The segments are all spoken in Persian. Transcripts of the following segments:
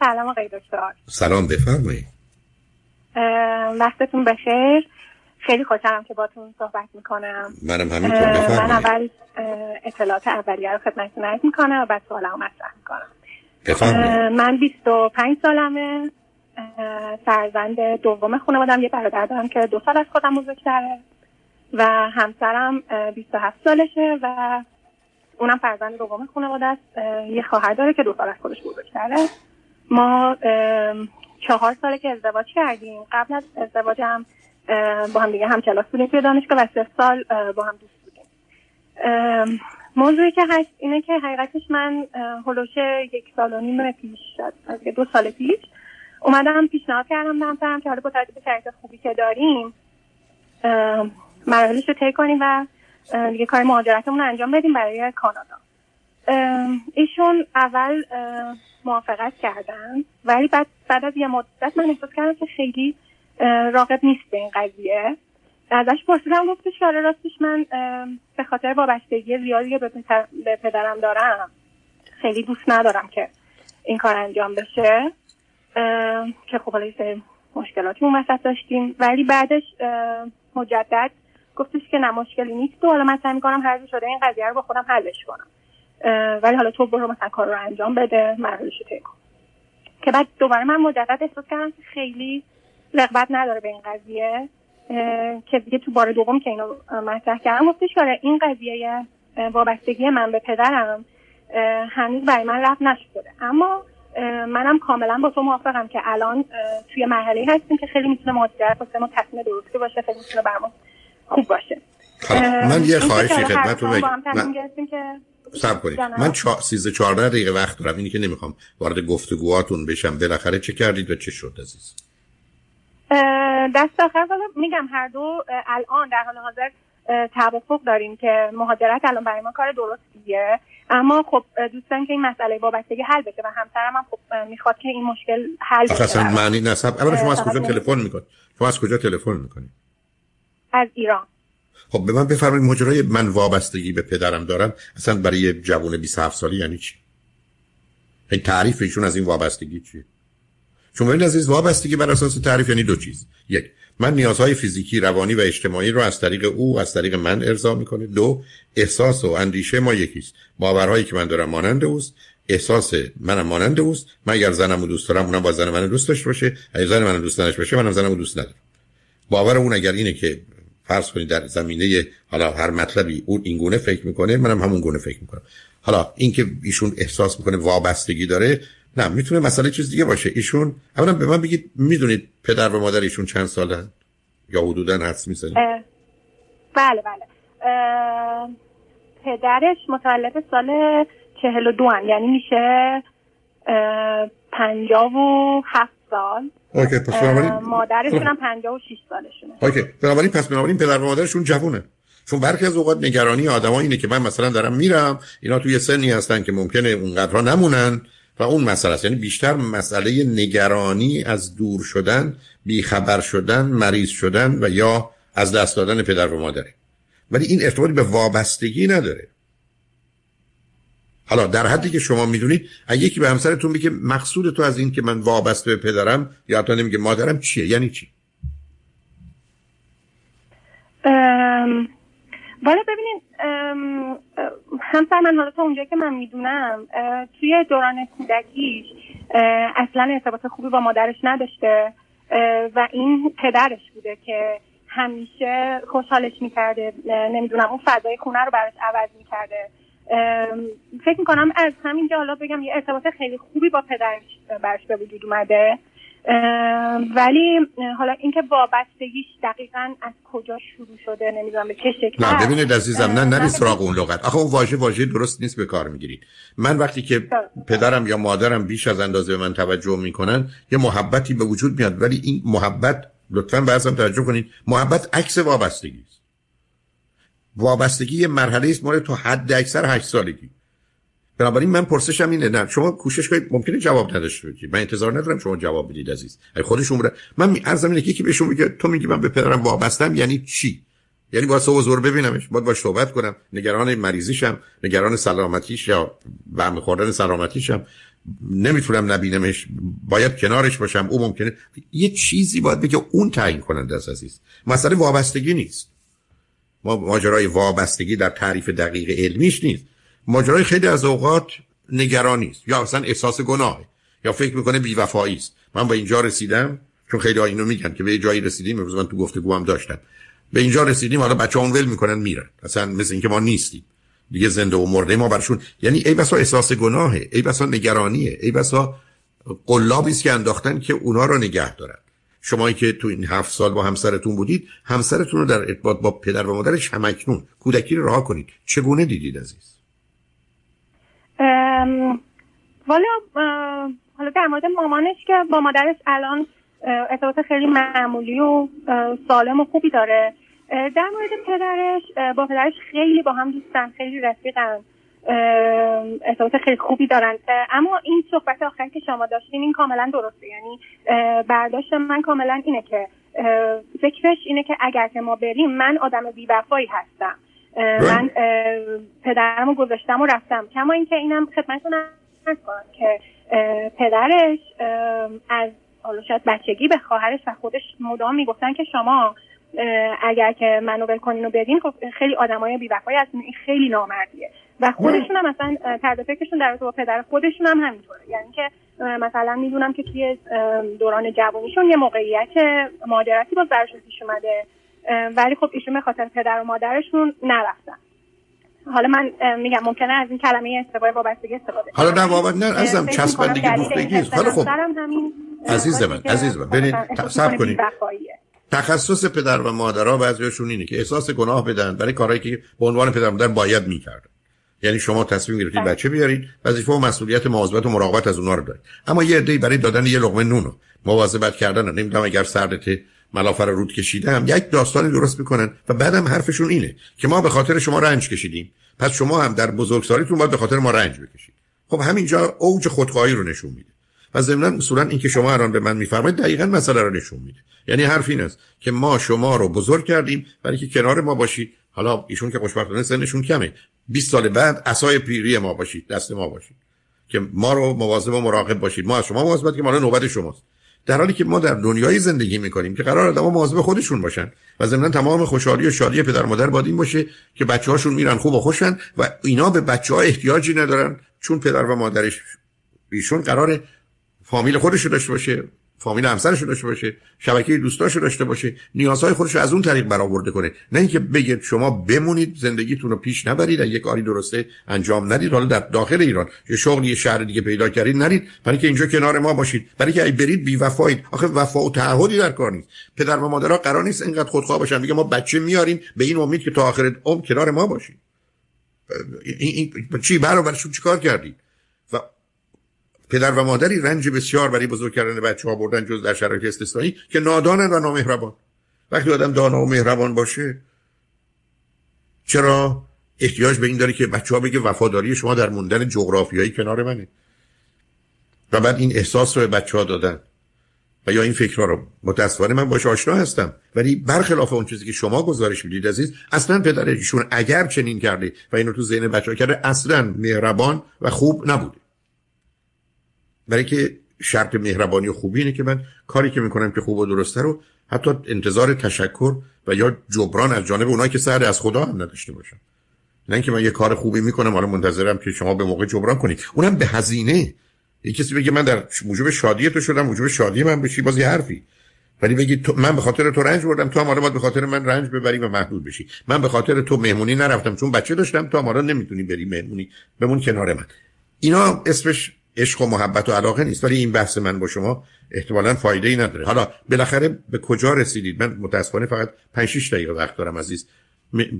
سلام آقای دکتر. سلام بفرمایید. وقتتون بخیر. خیلی خوشحالم که باتون صحبت می‌کنم. منم همینطور من اول اطلاعات اولیه رو خدمتتون عرض می‌کنم و بعد سوالمو مطرح می‌کنم. بفرمایید. من 25 سالمه. فرزند دوم خانوادم یه برادر دارم که دو سال از خودم بزرگتره و همسرم 27 سالشه و اونم فرزند دوم خانواده است. یه خواهر داره که دو سال از خودش بزرگتره. ما چهار ساله که ازدواج کردیم. قبل از ازدواجم با هم دیگه هم کلاس بودیم. توی دانشگاه و سه سال با هم دوست بودیم. موضوعی که هست اینه که حقیقتش من هلوش یک سال و نیم پیش دو سال پیش اومدم پیشنهاد کردم همسرم که حالا با توجه به خوبی که داریم مراحلش رو طی کنیم و دیگه کار مهاجرتمون رو انجام بدیم برای کانادا. ایشون اول موافقت کردن. ولی بعد بعد از یه مدت من احساس کردم که خیلی راقب نیست به این قضیه. ازش پرسیدم گفتش که راستش من به خاطر وابستگی زیادی به, به پدرم دارم خیلی دوست ندارم که این کار انجام بشه. که خب حالا مشکلاتی اون وسط داشتیم. ولی بعدش مجدد گفتش که نه مشکلی نیست. و حالا من سعی می‌کنم هر شده این قضیه رو با خودم حلش کنم. ولی حالا تو برو مثلا کار رو انجام بده مراحلش رو کن که بعد دوباره من مجدد احساس کردم که خیلی رغبت نداره به این قضیه که دیگه تو بار دوم که اینو مطرح کردم گفتش که آره، این قضیه وابستگی من به پدرم هنوز برای من رفت نشده. اما منم کاملا با تو موافقم که الان توی مرحله هستیم که خیلی می‌تونه مهاجرت واسه ما تصمیم درستی باشه خیلی می‌تونه برام خوب باشه. من یه خواهشی خدمتتون بگم. سب کنید من چا... 13 14 دقیقه وقت دارم. اینی که نمی‌خوام وارد گفتگوهاتون بشم. بالاخره چه کردید و چه شد عزیز؟ دست آخر میگم هر دو الان در حال حاضر توافق داریم که مهاجرت الان برای ما کار درستیه. اما خب دوستان که این مسئله وابستگی حل بشه و همسرم هم خب می‌خواد که این مشکل حل بشه. اصلا معنی نصب اولا شما از کجا تلفن می‌کنید؟ شما از کجا تلفن می‌کنید؟ از ایران. خب به من بفرمایید ماجرای من وابستگی به پدرم دارم. اصلا برای یه جوون 27 سالی یعنی چی؟ این تعریف ایشون از این وابستگی چیه؟ چون ببینید عزیز وابستگی بر اساس تعریف یعنی دو چیز. یک من نیازهای فیزیکی روانی و اجتماعی رو از طریق او از طریق من ارضا می‌کنه. دو احساس و اندیشه ما یکیست. باورهایی که من دارم مانند اوست. احساس منم مانند اوست. من اگر زنمو دوست دارم اونم با زن من دوست داشته باشه. اگر زن من دوست نداشته باشه منم زنمو دوست ندارم. باور اون اگر اینه که فرض کنید در زمینه حالا هر مطلبی اون این گونه فکر می‌کنه منم همون گونه فکر می‌کنم. حالا اینکه ایشون احساس می‌کنه وابستگی داره نه می‌تونه مسئله چیز دیگه باشه. ایشون اولا به من بگید می‌دونید پدر و مادر ایشون چند ساله یا حدودا حدس می‌زنید؟ بله بله. پدرش متولد سال چهل و دو یعنی میشه پنجاه و هفت سال. اوکی پس بنابراین مادرشون هم 56 سالشونه. اوکی بنابراین پس بنابراین پدر و مادرشون جوونه. چون برخی از اوقات نگرانی آدما اینه که من مثلا دارم میرم اینا توی سنی هستن که ممکنه اونقدرها نمونن و اون مسئله است. یعنی بیشتر مسئله نگرانی از دور شدن بیخبر شدن مریض شدن و یا از دست دادن پدر و مادره. ولی این ارتباطی به وابستگی نداره. حالا در حدی که شما می‌دونید اگه یکی به همسرتون بگه مقصود تو از این که من وابسته به پدرم یا حتی نمیگه مادرم چیه؟ یعنی چی؟ بالا ببینید همسر من حالا تا اونجایی که من می‌دونم توی دوران کودکیش اصلا ارتباط خوبی با مادرش نداشته و این پدرش بوده که همیشه خوشحالش می‌کرده نمی‌دونم اون فضای خونه رو براش عوض می‌کرده. فکر می‌کنم از همینجا حالا بگم یه ارتباط خیلی خوبی با پدرش برش به وجود اومده. ولی حالا اینکه وابستگیش دقیقا از کجا شروع شده نمی‌دونم به چه شکل نه ببینید عزیزم نه نری سراغ اون لغت. آخه اون واژه واژه درست نیست به کار می‌گیرید. من وقتی که پدرم یا مادرم بیش از اندازه به من توجه می‌کنن یه محبتی به وجود میاد. ولی این محبت لطفا بعضم توجه کنید محبت عکس وابستگی است. وابستگی یه مرحله است مورد تو حد اکثر 8 سالگی. بنابراین من پرسشم اینه نه شما کوشش کنید ممکنه جواب نداشته باشید من انتظار ندارم شما جواب بدید عزیز. اگه خودشون بره من ارزم اینه که بهشون میگه تو میگی من به پدرم وابستم یعنی چی؟ یعنی با صبح زور ببینمش باید باش صحبت کنم. نگران مریضیشم نگران سلامتیش یا برمی خوردن سلامتیشم. نمی‌تونم نبینمش باید کنارش باشم او ممکنه. یه چیزی باید بگه اون تعیین کننده است عزیز. مسئله وابستگی نیست. ما ماجرای وابستگی در تعریف دقیق علمیش نیست. ماجرای خیلی از اوقات نگرانی است یا اصلا احساس گناه یا فکر می‌کنه بیوفایی است. من به اینجا رسیدم چون خیلی ها اینو میگن که به جایی رسیدیم امروز من تو گفتگو هم داشتم. به اینجا رسیدیم حالا بچه ول می‌کنن میرن. اصلا مثل اینکه ما نیستیم. دیگه زنده و مرده ما برشون یعنی ای بسا احساس گناهه ای بسا نگرانیه ای بسا قلابی است که انداختن که اونا رو نگه دارن. شمایی که تو این هفت سال با همسرتون بودید همسرتون رو در ارتباط با پدر و مادرش همکنون کودکی رو راه کنید. چگونه دیدید عزیز؟ والا حالا در مورد مامانش که با مادرش الان ارتباط خیلی معمولی و سالم و خوبی داره. در مورد پدرش با پدرش خیلی با هم دوستن خیلی رفیقن. ارتباط خیلی خوبی دارن. اما این صحبت آخری که شما داشتین این کاملا درسته. یعنی برداشت من کاملا اینه که فکرش اینه که اگر که ما بریم من آدم بیوفایی هستم. من پدرمو گذاشتم و رفتم. کما اینکه اینم خدمتتون کنم که پدرش از حالا شاید بچگی به خواهرش و خودش مدام می‌گفتن که شما اگر که منو ول کنین و بدین خب خیلی آدمای بیوفایی هستین. این خیلی نامردیه. و خودشون هم مثلا طرز فکرشون در با پدر خودشون هم همینطوره. یعنی که مثلا می‌دونم که توی دوران جوانیشون یه موقعیت مادرتی باز براشون پیش اومده ولی خب ایشون به خاطر پدر و مادرشون نرفتن. حالا من میگم ممکنه از این کلمه اشتباه وابستگی استفاده حالا نه وابست نه ازم چسبندگی دوستگی حالا خب عزیز من عزیز من ببینید صبر کنید تخصص پدر و مادرها بعضیشون اینه که احساس گناه بدن برای کارهایی که به عنوان پدر مادر باید می‌کرد یعنی شما تصمیم گرفتید بله. بچه بیارید وظیفه و مسئولیت مواظبت و مراقبت از اونها رو دارید. اما یه عده‌ای برای دادن یه لقمه نون و مواظبت کردن نمی‌دونم اگر سردت ملافر رود کشیدم یک داستانی درست می‌کنن و بعدم حرفشون اینه که ما به خاطر شما رنج کشیدیم. پس شما هم در بزرگسالیتون باید به خاطر ما رنج بکشید. خب همینجا اوج خودخواهی رو نشون میده. و ضمن اصولا این که شما الان به من میفرمایید دقیقا مسئله رو نشون میده. یعنی حرف این است که ما شما رو بزرگ کردیم برای که کنار ما باشید. حالا ایشون که خوشبختانه سنشون کمه. 20 سال بعد اسای پیری ما باشید دست ما باشید. که ما رو مواظب و مراقب باشید. ما از شما مواظبت که ما نوبت شماست. در حالی که ما در دنیای زندگی می‌کنیم که قرار آدم‌ها مواظب خودشون باشن و ضمن تمام خوشحالی و شادی پدر مادر باید این باشه که بچه‌هاشون میرن خوب و خوشن و اینا به بچه‌ها احتیاجی ندارن. چون پدر و مادرش ایشون قرار فامیل خودش رو داشته باشه فامیل همسرش داشته باشه شبکه دوستاش داشته باشه نیازهای خودش از اون طریق برآورده کنه. نه اینکه بگید شما بمونید زندگیتون رو پیش نبرید یک کاری درسته انجام ندید. حالا در داخل ایران یه شغلی یه شهر دیگه پیدا کردید نرید. برای که اینجا کنار ما باشید. برای که ای برید بی وفایید آخه وفا و تعهدی در کار نیست. پدر و مادرها قرار نیست اینقدر خودخواه باشن. میگه ما بچه میاریم به این امید که تا آخر عمر کنار ما باشید این, این چی؟ برابرشون چیکار کردید پدر و مادری رنج بسیار برای بزرگ کردن بچه ها بردن جز در شرایط استثنایی که نادانن و نامهربان. وقتی آدم دانا و مهربان باشه چرا احتیاج به این داره که بچه ها بگه وفاداری شما در موندن جغرافیایی کنار منه؟ و بعد این احساس رو به بچه ها دادن. و یا این فکرها رو. متاسفانه من باش آشنا هستم. ولی برخلاف اون چیزی که شما گزارش می‌دید عزیز اصلا پدرشون اگر چنین کرده و اینو تو ذهن بچه ها کرده اصلا مهربان و خوب نبوده. برای که شرط مهربانی و خوبی اینه که من کاری که می‌کنم که خوب و درسته رو حتی انتظار تشکر و یا جبران از جانب اونایی که سر از خدا هم نداشته باشم. نه اینکه من یه کار خوبی می‌کنم حالا منتظرم که شما به موقع جبران کنید. اونم به هزینه. یه کسی بگه من در موجب شادی تو شدم موجب شادی من بشی باز یه حرفی. ولی بگی تو من به خاطر تو رنج بردم تو هم حالا به خاطر من رنج ببری و محدود بشی. من به خاطر تو مهمونی نرفتم چون بچه داشتم تو هم نمی‌تونی بری مهمونی بمون کنار من. اینا اسمش عشق و محبت و علاقه نیست. ولی این بحث من با شما احتمالا فایده ای نداره. حالا بالاخره به کجا رسیدید؟ من متاسفانه فقط 5 6 دقیقه وقت دارم عزیز.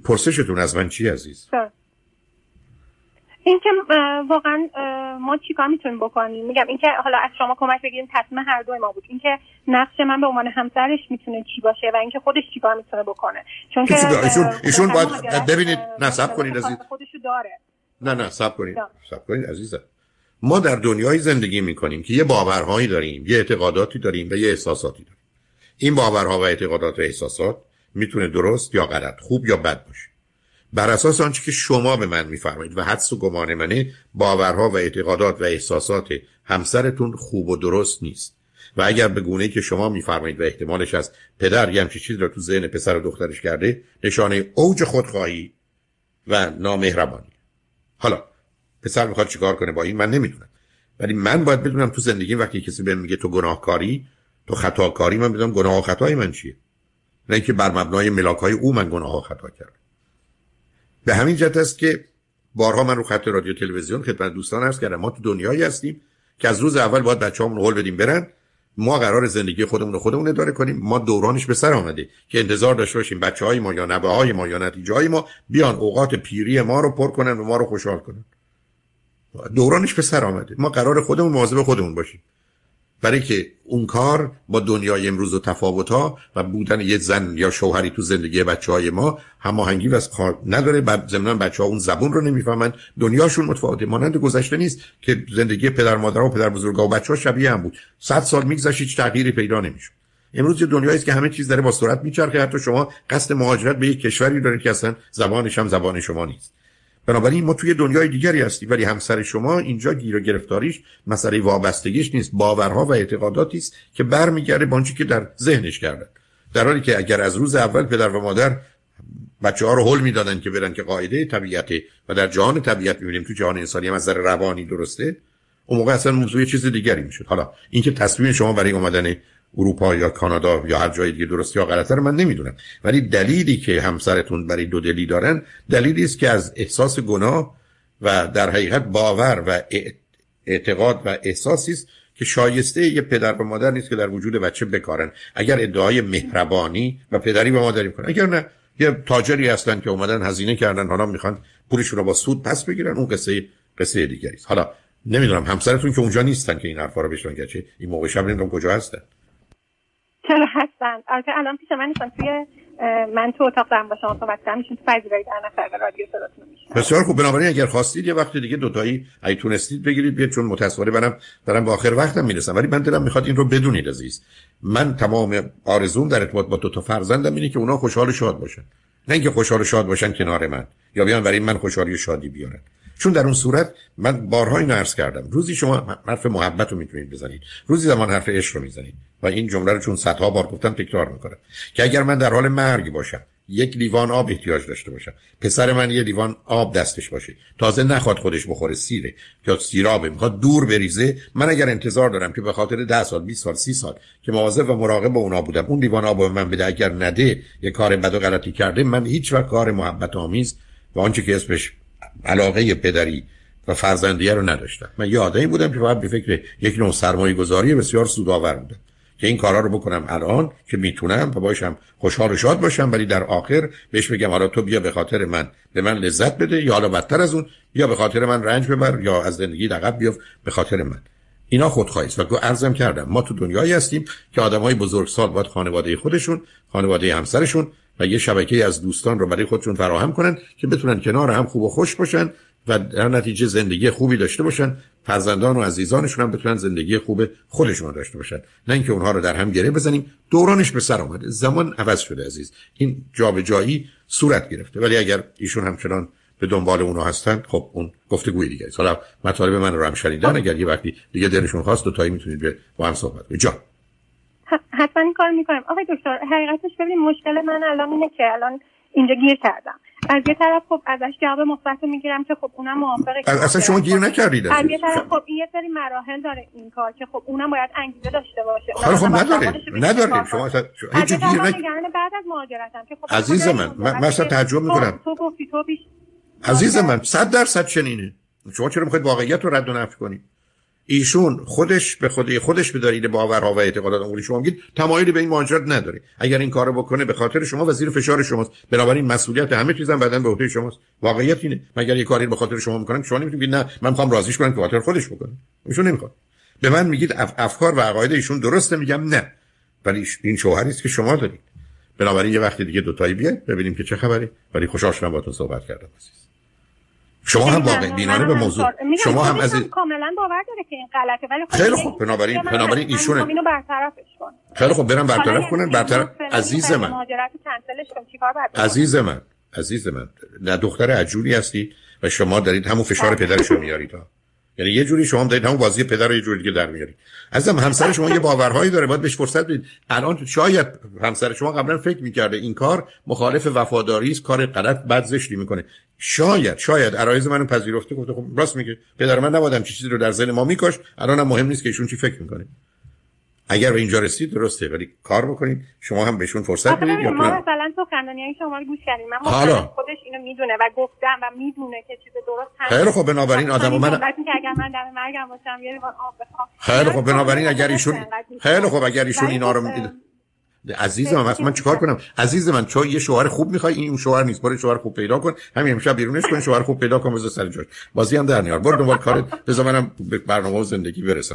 پرسشتون از من چی عزیز؟ این که واقعا ما چیکار می‌تونیم بکنیم؟ میگم اینکه حالا از شما کمک بگیریم تصمیم هر دوی ما بود. اینکه نقش من به عنوان همسرش می‌تونه چی باشه و اینکه خودش چیکار می‌تونه بکنه. چون که ایشون ایشون باید ببینید نصب کنید عزیز. خودشو داره. نه نه صبر کنید. صبر کنید عزیزم. ما در دنیای زندگی می‌کنیم که یه باورهایی داریم یه اعتقاداتی داریم و یه احساساتی داریم. این باورها و اعتقادات و احساسات می‌تونه درست یا غلط خوب یا بد باشه. بر اساس آنچه که شما به من میفرمایید و حدس و گمان منه باورها و اعتقادات و احساسات همسرتون خوب و درست نیست. و اگر به گونه که شما میفرمایید و احتمالش از پدر یه همچین چیزی را تو ذهن پسر و دخترش کرده نشانه اوج خودخواهی و نامهربانی. حالا پسر می‌خواد چیکار کنه با این؟ من نمی‌دونم. ولی من باید بدونم تو زندگی وقتی کسی بهم میگه تو گناهکاری تو خطاکاری من بدونم گناه و خطای من چیه. نه اینکه بر مبنای ملاک های او من گناه و خطا کردم. به همین جهت است که بارها من رو خط رادیو تلویزیون خدمت دوستان عرض کردم. ما تو دنیایی هستیم که از روز اول باید بچه‌هامون رو هول بدیم برن. ما قرار زندگی خودمون رو خودمون اداره کنیم. ما دورانش به سر آمده که انتظار داشته باشیم بچه های ما یا نبه های ما یا نتیجه ما بیان اوقات پیری ما رو پر کنن و ما رو خوشحال کنن. دورانش به سر آمده. ما قرار خودمون مواظب خودمون باشیم. برای که اون کار با دنیای امروز و تفاوت ها و بودن یه زن یا شوهری تو زندگی بچه های ما هماهنگی و کار نداره. بعد ضمن بچه ها اون زبون رو نمی‌فهمن. دنیاشون متفاوته. مانند گذشته نیست که زندگی پدر مادر و پدر بزرگا و بچه ها شبیه هم بود. صد سال میگذشت هیچ تغییری پیدا نمی‌شد. امروز یه دنیایی که همه چیز داره با سرعت میچرخه. حتی شما قصد مهاجرت به یک کشوری دارید که اصلا زبانش هم زبان شما نیست. بنابراین ما توی دنیای دیگری هستیم. ولی همسر شما اینجا گیر و گرفتاریش مسئله وابستگیش نیست. باورها و اعتقاداتی است که برمیگرده به آنچه که در ذهنش کردن. در حالی که اگر از روز اول پدر و مادر بچه ها رو حل می‌دادن که برن که قاعده طبیعته و در جهان طبیعت می‌بینیم تو جهان انسانی هم از نظر روانی درسته اون موقع اصلا موضوع چیز دیگری می‌شد. حالا اینکه تصمیم شما برای اومدن اروپا یا کانادا یا هر جای دیگه درست یا غلطه رو من نمی‌دونم. ولی دلیلی که همسرتون برای دو دلی دارن دلیلی است که از احساس گناه و در حقیقت باور و اعتقاد و احساسی است که شایسته یه پدر و مادر نیست که در وجود بچه بکارن. اگر ادعای مهربانی و پدری و مادری کنن. اگر نه یه تاجری هستن که اومدن هزینه کردن حالا می‌خوان پولشون رو با سود پس بگیرن. اون قصه قصه دیگری است. حالا نمی‌دونم همسرتون که اونجا نیستن که این حرفا رو بشنون گرچه این موقع شب نمی‌دونم کجا هستن. چرا هستن؟ البته الان پیش من نیستن. توی من تو اتاق دارم با شما صحبت کنم. میشون تو پذیرایی در نفر رادیو صداتون بسیار خوب. بنابراین اگر خواستید یه وقت دیگه دوتایی اگه تونستید بگیرید بیاد چون متأسفانه منم دارم به آخر وقتم می‌رسم. ولی من دلم می‌خواد این رو بدونید عزیز. من تمام آرزوم در ارتباط با دو تا فرزندم اینه که اونا خوشحال و شاد باشن. نه اینکه خوشحال و شاد باشن کنار من. یا بیان برای من خوشحالی و شادی بیارن. چون در اون صورت من بارها اینو عرض کردم. روزی شما حرف محبت رو می‌تونید بزنید. روزی زمان حرف عشق رو می‌زنید. و این جمله رو چون صدها بار گفتم تکرار می‌کنم که اگر من در حال مرگ باشم یک لیوان آب احتیاج داشته باشم. پسر من یه لیوان آب دستش باشه. تازه نخواد خودش بخوره سیره. یا سیرابه. می‌خواد دور بریزه. من اگر انتظار دارم که به خاطر ده سال 20 سال 30 سال که مواظب و مراقب اونا بودم اون لیوان آب من بده. اگر نده یه کار بد و غلطی کرده من هیچ وقت کار محبت آمیز و آنچه که اسمش علاقه پدری و فرزندیه رو نداشتم. من یه آدمی بودم که باید به فکر یک نوع سرمایه گذاری بسیار سودآور بودم. که این کارا رو بکنم الان که می‌تونم و باشم خوشحال و شاد باشم ولی در آخر بهش بگم حالا تو بیا به خاطر من به من لذت بده یا حالا بدتر از اون بیا به خاطر من رنج ببر یا از زندگی عقب بیا به خاطر من. اینا خودخواهی است و ارزم کردم ما تو دنیایی هستیم که آدمای بزرگسال باید خانواده خودشون خانواده همسرشون و یه شبکه از دوستان رو برای خودشون فراهم کنن که بتونن کنار هم خوب و خوش باشن و در نتیجه زندگی خوبی داشته باشن فرزندان و عزیزانشون هم بتونن زندگی خوب خودشون داشته باشن. نه اینکه اونها رو در هم گره بزنیم دورانش به سر آمده. زمان عوض شده عزیز. این جابجایی صورت گرفته. ولی اگر ایشون همچنان به دنبال اونها هستن خب اون گفتگوی دیگه است. حالا مطالب من رو هم شنیدن اگر یه وقتی دیگه دلشون خواست دو تایی می‌تونید با هم صحبت کنید. جا حتما کار می‌کنم. آقای دکتر حقیقتش ببینید مشکل من الان اینه که الان اینجا گیر کردم. از یه طرف خب ازش جواب مثبت می‌گیرم که خب اونم موافقه اصلا شما گیر نکردید از یه طرف خب. یه سری مراحل داره این کار که خب اونم باید انگیزه داشته باشه. خب خب نداره. نداره. شما اصلا هیچ گیر نک بعد از مهاجرتم که خب عزیز من من اصلا تعجب می‌کنم. تو گفتی تو بیش عزیز من 100 درصد چنینه شما چرا می‌خواید واقعیت رو رد و نفی کنید ایشون خودش به خودی خودش به دلیل باورها و اعتقادات اموری شما میگید تمایلی به این مهاجرت نداره اگر این کارو بکنه به خاطر شما و زیر فشار شماست. بنابراین مسئولیت همه چیزم بعدن به عهده شماست. واقعیت اینه. مگر یه کاری به خاطر شما می‌کنن شما نمی‌تونید نه من می‌خوام راضیش کنم که خاطر خودش بکنه. ایشون نمی‌خواد. به من میگید اف... افکار و عقاید ایشون درسته میگم نه. ولی این شوهری است که شما دارید. بنابراین یه وقتی دیگه دوتایی بیاید ببینیم که چه خبری ولی خوشحال شدم باهاتون صحبت کردم عزیز. شما هم واقع بینانه به موضوع شما هم از کاملا باور داره که این غلطه ولی خب خیلی خوب بنابراین بنابراین ایشونه. اینو برطرفش کن خیلی خوب برم برطرف کنن برطرف عزیز من. عزیز من عزیز من نه دختر عجولی هستی و شما دارید همون فشار پدرشو میارید ها. یعنی یه جوری شما دارید همون بازی پدر رو یه جوری دیگه در میارید. ازم همسر شما یه باورهایی داره. باید بهش فرصت بدید. الان شاید همسر شما قبلا فکر می‌کرده این کار مخالف وفاداری است کار غلط بد زشتی می‌کنه. شاید شاید. عرایز منو پذیرفته گفته خب راست میگه. پدر من نبودم چیزی رو در ذهن ما میکاش الانم مهم نیست که ایشون چی فکر می‌کنه. اگر به اینجا رسید درسته. ولی کار بکنید. شما هم بهشون فرصت بدید یا ما مثلا تو های شما رو گوش کردیم. من حالا. خودش اینو می‌دونه و گفتم و می‌دونه که چیز درست هست. خیلی خب بنابراین آدم من اگر من دم مرگم باشم یه آب بخوام. خیلی خب بنابراین اگر ایشون خیلی خب اگر ایشون اینا رو عزیز من من چیکار کنم؟ عزیز من چون یه شوهر خوب می‌خوای این شوهر نیست. برو شوهر خوب پیدا کن. همین امشب بیرونش کن شوهر خوب پیدا کن بذار سر جاش. بازی هم در نیار. برو دنبال کارت. بذار منم به برنامه و زندگی برسم.